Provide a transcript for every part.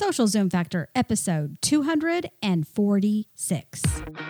Social Zoom Factor, episode 246.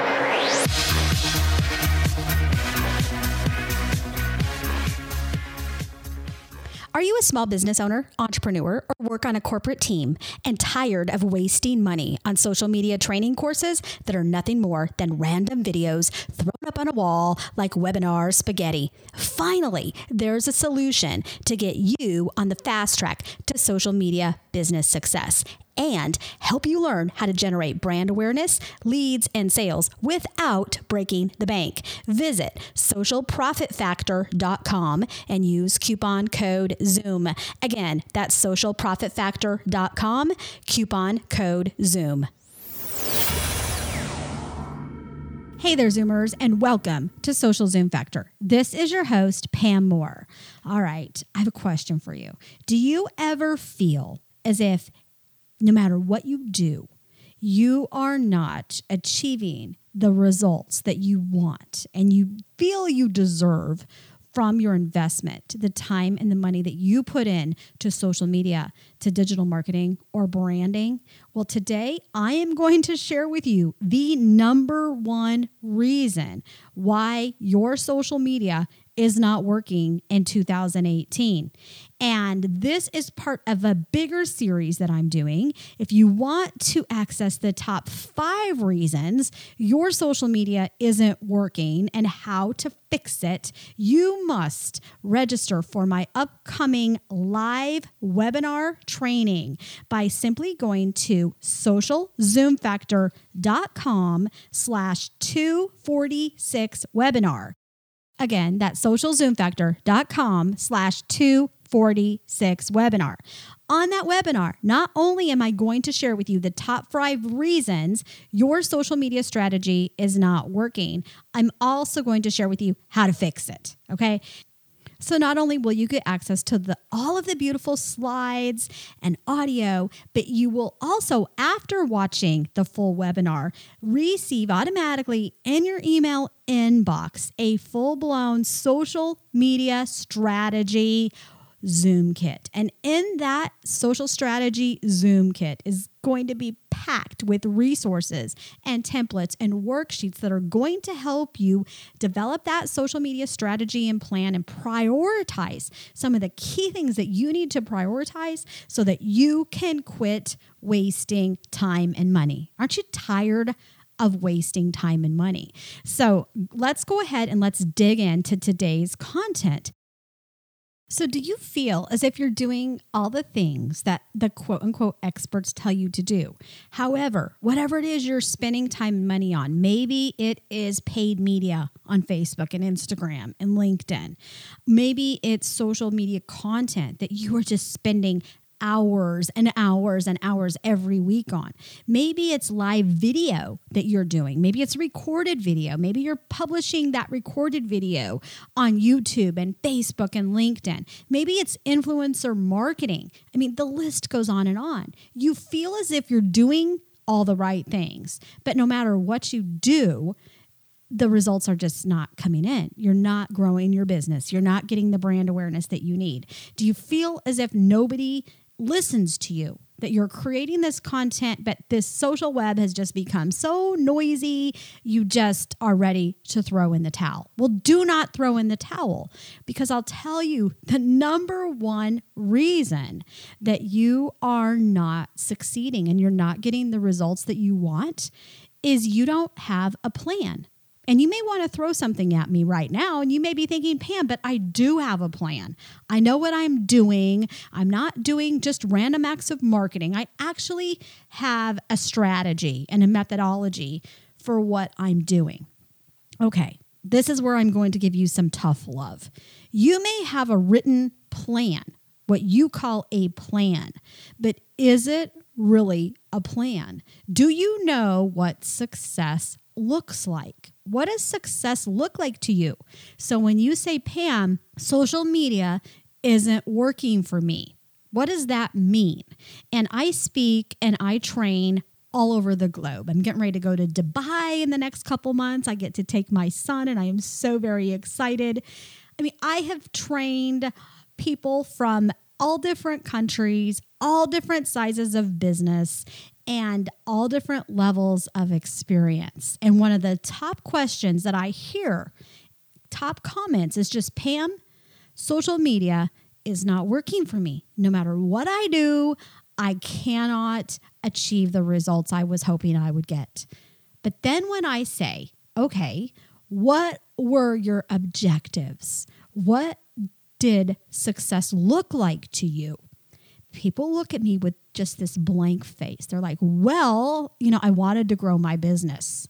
Are you a small business owner, entrepreneur, or work on a corporate team and tired of wasting money on social media training courses that are nothing more than random videos thrown up on a wall like webinar spaghetti? Finally, there's a solution to get you on the fast track to social media business success and help you learn how to generate brand awareness, leads, and sales without breaking the bank. Visit socialprofitfactor.com and use coupon code ZOOM. Again, that's socialprofitfactor.com, coupon code ZOOM. Hey there, Zoomers, and welcome to Social Zoom Factor. This is your host, Pam Moore. All right, I have a question for you. Do you ever feel as if no matter what you do, you are not achieving the results that you want and you feel you deserve from your investment, the time and the money that you put in to social media, to digital marketing or branding? Well, today I am going to share with you the number one reason why your social media is not working in 2018. And this is part of a bigger series that I'm doing. If you want to access the top five reasons your social media isn't working and how to fix it, you must register for my upcoming live webinar training by simply going to socialzoomfactor.com slash 246 webinar. Again, that's socialzoomfactor.com slash 246 webinar. On that webinar, not only am I going to share with you the top five reasons your social media strategy is not working, I'm also going to share with you how to fix it. Okay. So not only will you get access to the all of the beautiful slides and audio, but you will also after watching the full webinar receive automatically in your email inbox a full-blown social media strategy Zoom kit. And in that social strategy Zoom kit is going to be packed with resources and templates and worksheets that are going to help you develop that social media strategy and plan and prioritize some of the key things that you need to prioritize so that you can quit wasting time and money. Aren't you tired? Of wasting time and money. So let's go ahead and let's dig into today's content. So, do you feel as if you're doing all the things that the quote unquote experts tell you to do? However, whatever it is you're spending time and money on, maybe it is paid media on Facebook and Instagram and LinkedIn. Maybe it's social media content that you are just spending hours and hours and hours every week on. Maybe it's live video that you're doing. Maybe it's recorded video. Maybe you're publishing that recorded video on YouTube and Facebook and LinkedIn. Maybe it's influencer marketing. I mean, the list goes on and on. You feel as if you're doing all the right things, but no matter what you do, the results are just not coming in. You're not growing your business. You're not getting the brand awareness that you need. Do you feel as if nobody listens to you that you're creating this content, but this social web has just become so noisy, you just are ready to throw in the towel. Well, do not throw in the towel because I'll tell you the number one reason that you are not succeeding and you're not getting the results that you want is you don't have a plan. And you may want to throw something at me right now. And you may be thinking, Pam, but I do have a plan. I know what I'm doing. I'm not doing just random acts of marketing. I actually have a strategy and a methodology for what I'm doing. Okay, this is where I'm going to give you some tough love. You may have a written plan, what you call a plan, but is it really a plan? Do you know what success looks like? What does success look like to you? So when you say, Pam, social media isn't working for me, what does that mean? And I speak and I train all over the globe. I'm getting ready to go to Dubai in the next couple months. I get to take my son, and I am so very excited. I mean, I have trained people from all different countries, all different sizes of business, and all different levels of experience. And one of the top questions that I hear, top comments, is just Pam, social media is not working for me. No matter what I do, I cannot achieve the results I was hoping I would get. But then when I say, okay, what were your objectives? What did success look like to you? People look at me with just this blank face. They're like, well, you know, I wanted to grow my business.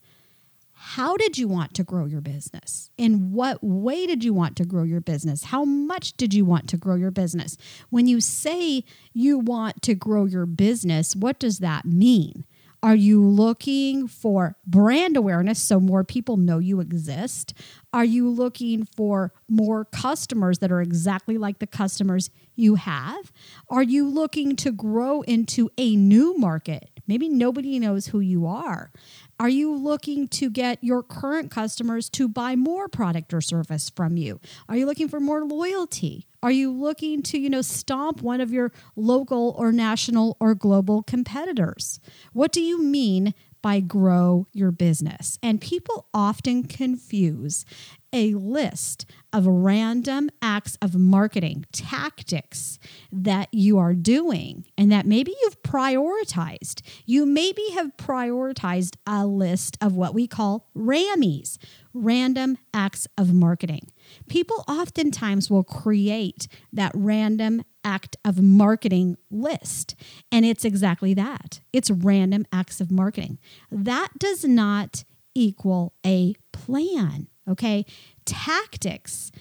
How did you want to grow your business? In what way did you want to grow your business? How much did you want to grow your business? When you say you want to grow your business, what does that mean? Are you looking for brand awareness so more people know you exist? Are you looking for more customers that are exactly like the customers you have? Are you looking to grow into a new market? Maybe nobody knows who you are. Are you looking to get your current customers to buy more product or service from you? Are you looking for more loyalty? Are you looking to, you know, stomp one of your local or national or global competitors? What do you mean by grow your business. And people often confuse a list of random acts of marketing tactics that you are doing and that maybe you've prioritized. You maybe have prioritized a list of what we call RAMmies, random acts of marketing. People oftentimes will create that random act of marketing list. And it's exactly that it's random acts of marketing. That does not equal a plan. Okay. Tactics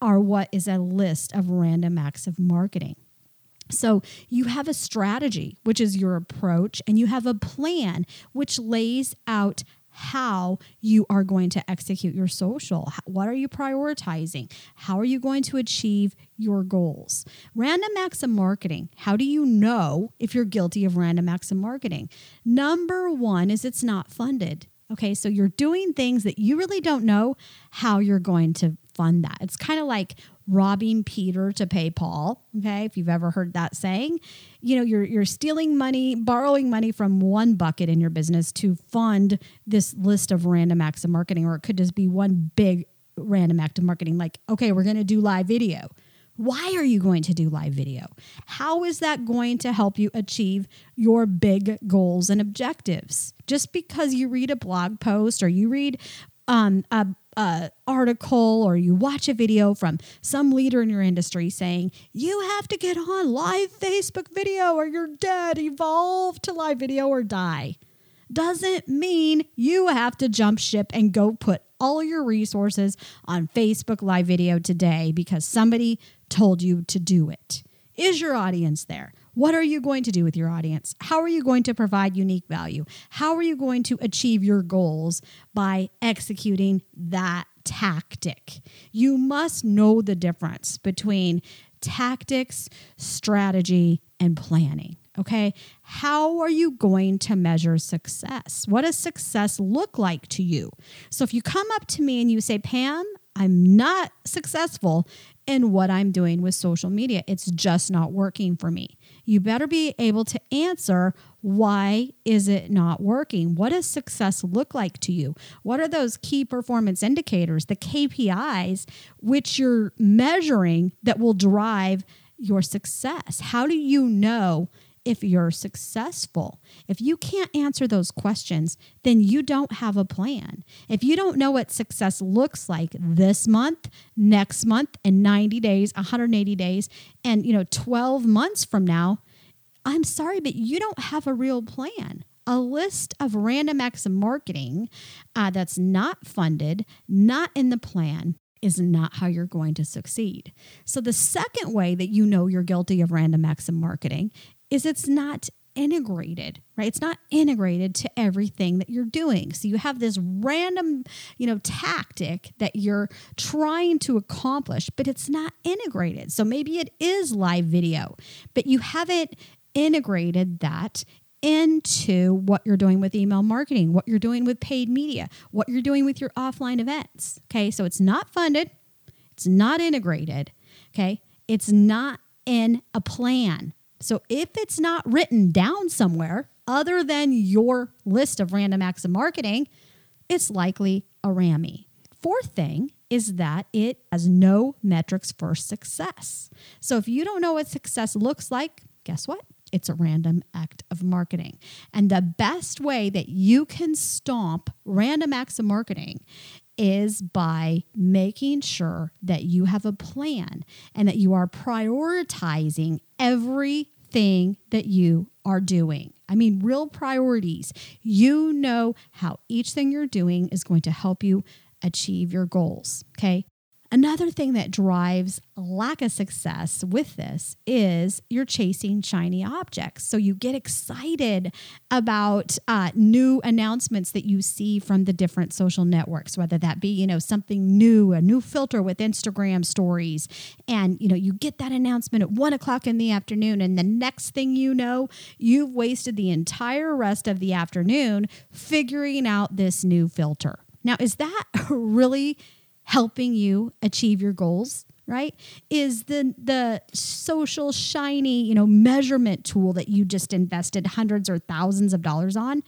are what is a list of random acts of marketing. So you have a strategy, which is your approach, and you have a plan, which lays out how you are going to execute your social. What are you prioritizing? How are you going to achieve your goals? Random acts of marketing. How do you know if you're guilty of random acts of marketing? Number one is it's not funded. Okay, so you're doing things that you really don't know how you're going to fund that. It's kind of like robbing Peter to pay Paul. Okay, if you've ever heard that saying, you know, you're you're stealing money, borrowing money from one bucket in your business to fund this list of random acts of marketing, or it could just be one big random act of marketing. Like, okay, we're going to do live video. Why are you going to do live video? How is that going to help you achieve your big goals and objectives? Just because you read a blog post or you read um, a, a article or you watch a video from some leader in your industry saying you have to get on live Facebook video or you're dead, evolve to live video or die doesn't mean you have to jump ship and go put all your resources on Facebook live video today because somebody told you to do it. Is your audience there? What are you going to do with your audience? How are you going to provide unique value? How are you going to achieve your goals by executing that tactic? You must know the difference between tactics, strategy, and planning. Okay. How are you going to measure success? What does success look like to you? So if you come up to me and you say, Pam, I'm not successful in what I'm doing with social media. It's just not working for me. You better be able to answer why is it not working? What does success look like to you? What are those key performance indicators, the KPIs which you're measuring that will drive your success? How do you know if you're successful. If you can't answer those questions, then you don't have a plan. If you don't know what success looks like this month, next month, in 90 days, 180 days, and you know 12 months from now, I'm sorry, but you don't have a real plan. A list of random acts of marketing uh, that's not funded, not in the plan, is not how you're going to succeed. So, the second way that you know you're guilty of random acts of marketing is it's not integrated, right? It's not integrated to everything that you're doing. So you have this random, you know, tactic that you're trying to accomplish, but it's not integrated. So maybe it is live video, but you haven't integrated that into what you're doing with email marketing, what you're doing with paid media, what you're doing with your offline events. Okay. So it's not funded, it's not integrated. Okay. It's not in a plan. So if it's not written down somewhere other than your list of random acts of marketing, it's likely a RAMI. Fourth thing is that it has no metrics for success. So if you don't know what success looks like, guess what? It's a random act of marketing. And the best way that you can stomp random acts of marketing is by making sure that you have a plan and that you are prioritizing everything that you are doing. I mean, real priorities. You know how each thing you're doing is going to help you achieve your goals. Okay. Another thing that drives lack of success with this is you're chasing shiny objects. So you get excited about uh, new announcements that you see from the different social networks, whether that be, you know, something new, a new filter with Instagram stories. And, you know, you get that announcement at one o'clock in the afternoon. And the next thing you know, you've wasted the entire rest of the afternoon figuring out this new filter. Now, is that really helping you achieve your goals right is the the social shiny you know measurement tool that you just invested hundreds or thousands of dollars on.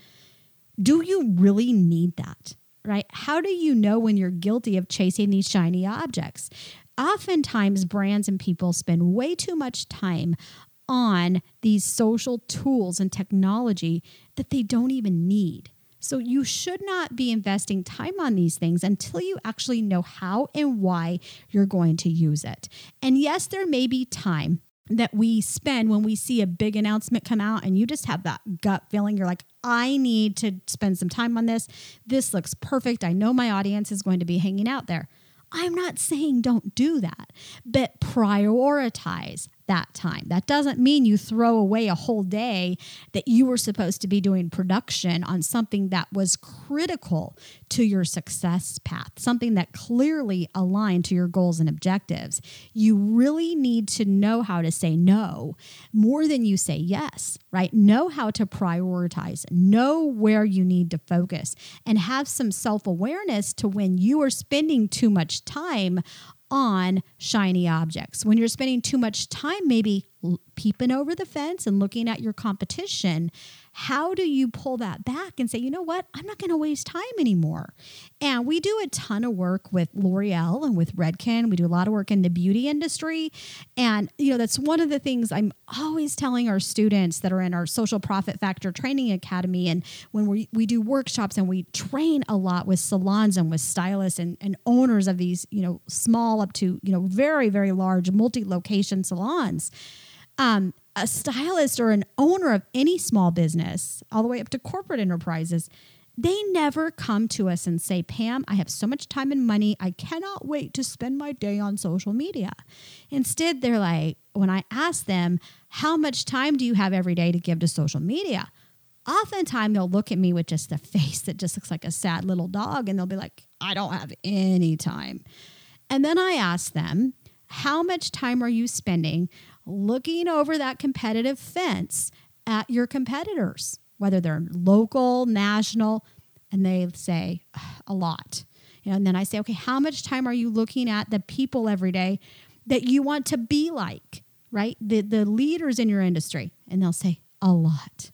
Do you really need that right? How do you know when you're guilty of chasing these shiny objects? Oftentimes brands and people spend way too much time on these social tools and technology that they don't even need so you should not be investing time on these things until you actually know how and why you're going to use it. And yes, there may be time that we spend when we see a big announcement come out and you just have that gut feeling you're like I need to spend some time on this. This looks perfect. I know my audience is going to be hanging out there. I'm not saying don't do that, but prioritize that time. That doesn't mean you throw away a whole day that you were supposed to be doing production on something that was critical to your success path, something that clearly aligned to your goals and objectives. You really need to know how to say no more than you say yes, right? Know how to prioritize, know where you need to focus, and have some self awareness to when you are spending too much time on shiny objects. When you're spending too much time, maybe peeping over the fence and looking at your competition, how do you pull that back and say, you know what, I'm not going to waste time anymore? And we do a ton of work with L'Oreal and with Redken. We do a lot of work in the beauty industry. And, you know, that's one of the things I'm always telling our students that are in our Social Profit Factor Training Academy. And when we, we do workshops and we train a lot with salons and with stylists and, and owners of these, you know, small up to, you know, very, very large multi location salons um, a stylist or an owner of any small business, all the way up to corporate enterprises, they never come to us and say, Pam, I have so much time and money. I cannot wait to spend my day on social media. Instead, they're like, when I ask them, how much time do you have every day to give to social media? Oftentimes, they'll look at me with just a face that just looks like a sad little dog, and they'll be like, I don't have any time. And then I ask them, how much time are you spending looking over that competitive fence at your competitors, whether they're local, national, and they say a lot. You know, and then I say, okay, how much time are you looking at the people every day that you want to be like, right? The the leaders in your industry. And they'll say, a lot.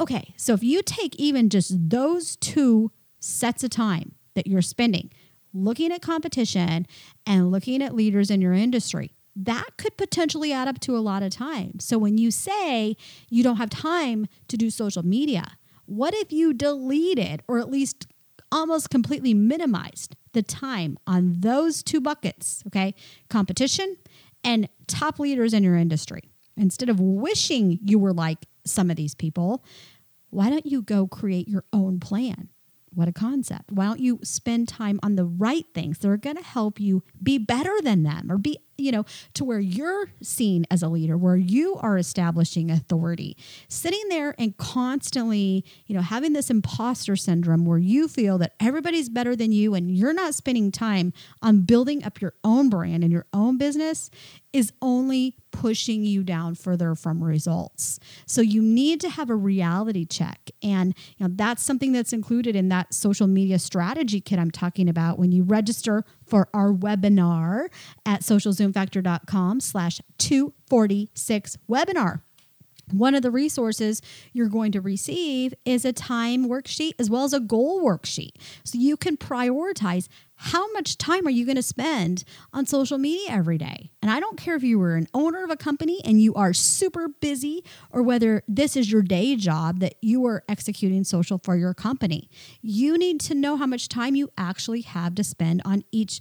Okay, so if you take even just those two sets of time that you're spending looking at competition and looking at leaders in your industry, that could potentially add up to a lot of time. So when you say you don't have time to do social media, what if you deleted or at least almost completely minimized the time on those two buckets, okay? Competition and top leaders in your industry. Instead of wishing you were like some of these people, why don't you go create your own plan? What a concept. Why don't you spend time on the right things that are going to help you be better than them or be, you know, to where you're seen as a leader, where you are establishing authority. Sitting there and constantly, you know, having this imposter syndrome where you feel that everybody's better than you and you're not spending time on building up your own brand and your own business is only pushing you down further from results. So you need to have a reality check. And you know, that's something that's included in that social media strategy kit I'm talking about when you register for our webinar at socialzoomfactor.com slash 246 webinar. One of the resources you're going to receive is a time worksheet as well as a goal worksheet. So you can prioritize how much time are you going to spend on social media every day? And I don't care if you were an owner of a company and you are super busy or whether this is your day job that you are executing social for your company. You need to know how much time you actually have to spend on each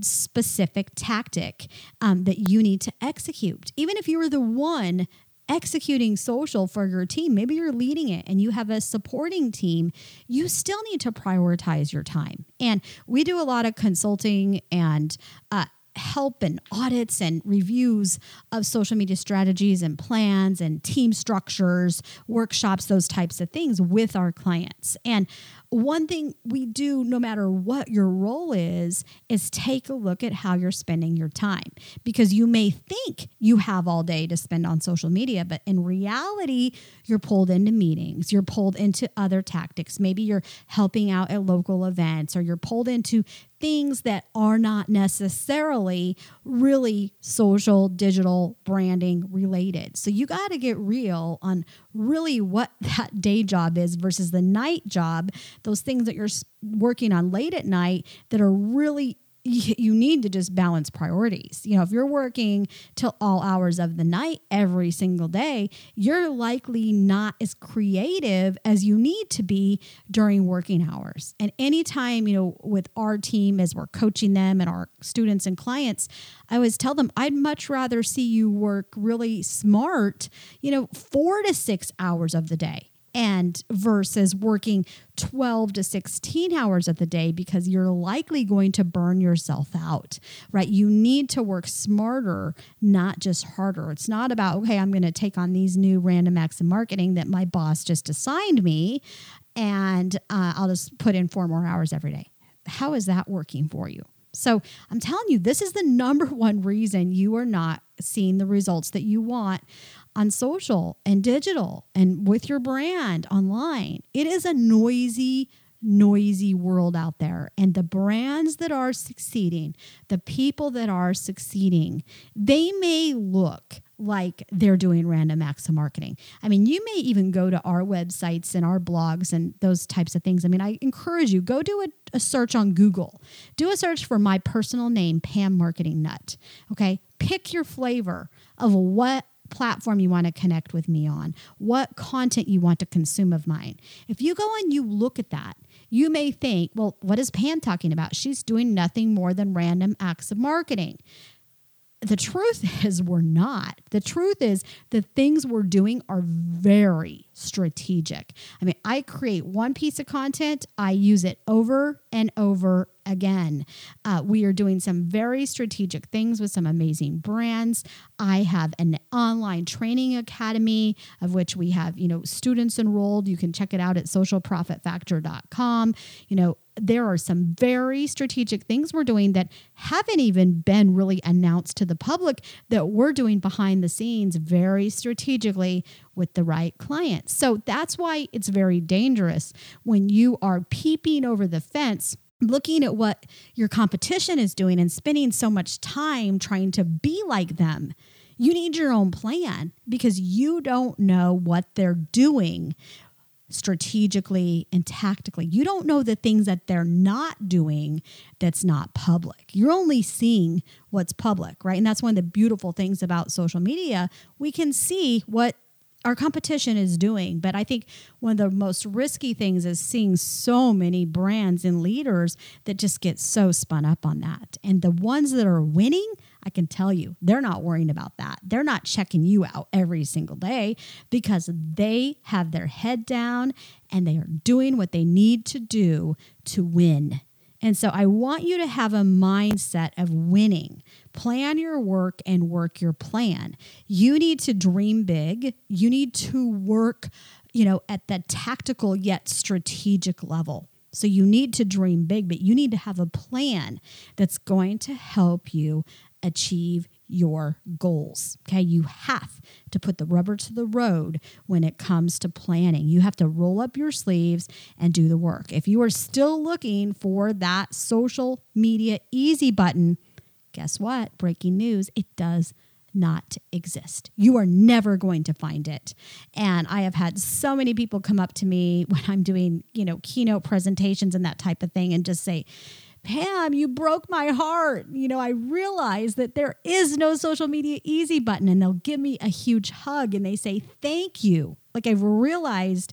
specific tactic um, that you need to execute. Even if you were the one executing social for your team, maybe you're leading it and you have a supporting team, you still need to prioritize your time. And we do a lot of consulting and uh, help and audits and reviews of social media strategies and plans and team structures, workshops, those types of things with our clients. And one thing we do, no matter what your role is, is take a look at how you're spending your time because you may think you have all day to spend on social media, but in reality, you're pulled into meetings, you're pulled into other tactics. Maybe you're helping out at local events or you're pulled into things that are not necessarily really social, digital, branding related. So you got to get real on really what that day job is versus the night job, those things that you're working on late at night that are really you need to just balance priorities. You know, if you're working till all hours of the night every single day, you're likely not as creative as you need to be during working hours. And anytime, you know, with our team as we're coaching them and our students and clients, I always tell them I'd much rather see you work really smart, you know, 4 to 6 hours of the day and versus working 12 to 16 hours of the day because you're likely going to burn yourself out, right? You need to work smarter, not just harder. It's not about, okay, I'm going to take on these new random acts of marketing that my boss just assigned me and uh, I'll just put in four more hours every day. How is that working for you? So I'm telling you, this is the number one reason you are not seeing the results that you want on social and digital and with your brand online. It is a noisy, noisy world out there. And the brands that are succeeding, the people that are succeeding, they may look like they're doing random acts of marketing. I mean, you may even go to our websites and our blogs and those types of things. I mean, I encourage you go do a, a search on Google. Do a search for my personal name, Pam Marketing Nut. Okay? Pick your flavor of what platform you want to connect with me on, what content you want to consume of mine. If you go and you look at that, you may think, well, what is Pam talking about? She's doing nothing more than random acts of marketing the truth is we're not. The truth is the things we're doing are very strategic. I mean, I create one piece of content, I use it over and over again. Uh, we are doing some very strategic things with some amazing brands. I have an online training academy of which we have, you know, students enrolled. You can check it out at socialprofitfactor.com. You know, there are some very strategic things we're doing that haven't even been really announced to the public that we're doing behind the scenes very strategically with the right clients. So that's why it's very dangerous when you are peeping over the fence looking at what your competition is doing and spending so much time trying to be like them. You need your own plan because you don't know what they're doing strategically and tactically. You don't know the things that they're not doing that's not public. You're only seeing what's public, right? And that's one of the beautiful things about social media. We can see what our competition is doing. But I think one of the most risky things is seeing so many brands and leaders that just get so spun up on that. And the ones that are winning, I can tell you, they're not worrying about that. They're not checking you out every single day because they have their head down and they are doing what they need to do to win. And so I want you to have a mindset of winning. Plan your work and work your plan. You need to dream big. You need to work, you know, at the tactical yet strategic level. So you need to dream big, but you need to have a plan that's going to help you achieve your goals. Okay. You have to put the rubber to the road when it comes to planning. You have to roll up your sleeves and do the work. If you are still looking for that social media easy button, guess what? Breaking news, it does not exist. You are never going to find it. And I have had so many people come up to me when I'm doing, you know, keynote presentations and that type of thing and just say, Pam, you broke my heart. You know, I realize that there is no social media easy button. And they'll give me a huge hug and they say, Thank you. Like I've realized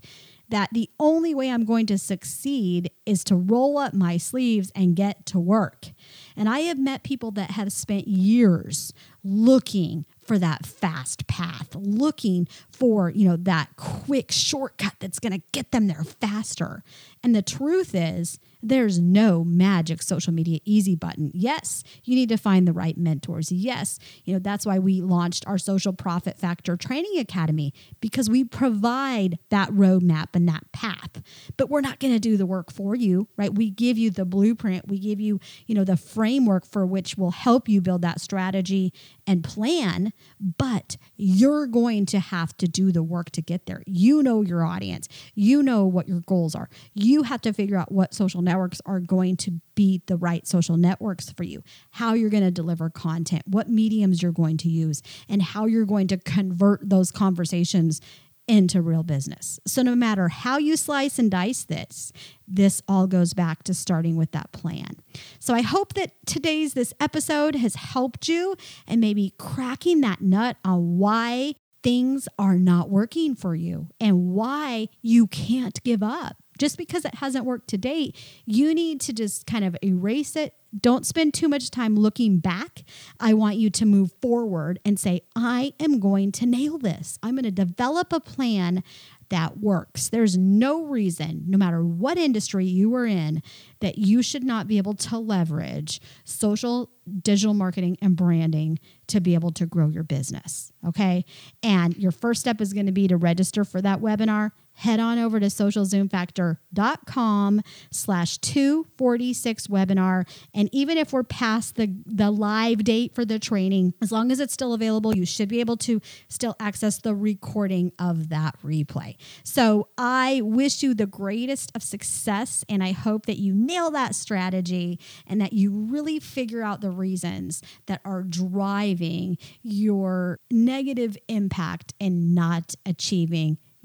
that the only way I'm going to succeed is to roll up my sleeves and get to work. And I have met people that have spent years looking for that fast path, looking for, you know, that quick shortcut that's going to get them there faster. And the truth is, there's no magic social media easy button. Yes, you need to find the right mentors. Yes, you know, that's why we launched our Social Profit Factor Training Academy because we provide that roadmap and that path. But we're not going to do the work for you, right? We give you the blueprint, we give you, you know, the framework for which will help you build that strategy and plan, but you're going to have to do the work to get there. You know your audience. You know what your goals are. You have to figure out what social network networks are going to be the right social networks for you, how you're going to deliver content, what mediums you're going to use, and how you're going to convert those conversations into real business. So, no matter how you slice and dice this, this all goes back to starting with that plan. So, I hope that today's this episode has helped you and maybe cracking that nut on why things are not working for you and why you can't give up just because it hasn't worked to date, you need to just kind of erase it. Don't spend too much time looking back. I want you to move forward and say, I am going to nail this. I'm going to develop a plan that works. There's no reason, no matter what industry you are in, that you should not be able to leverage social, digital marketing, and branding to be able to grow your business. Okay. And your first step is going to be to register for that webinar head on over to socialzoomfactor.com slash 246 webinar. And even if we're past the, the live date for the training, as long as it's still available, you should be able to still access the recording of that replay. So I wish you the greatest of success. And I hope that you nail that strategy and that you really figure out the reasons that are driving your negative impact and not achieving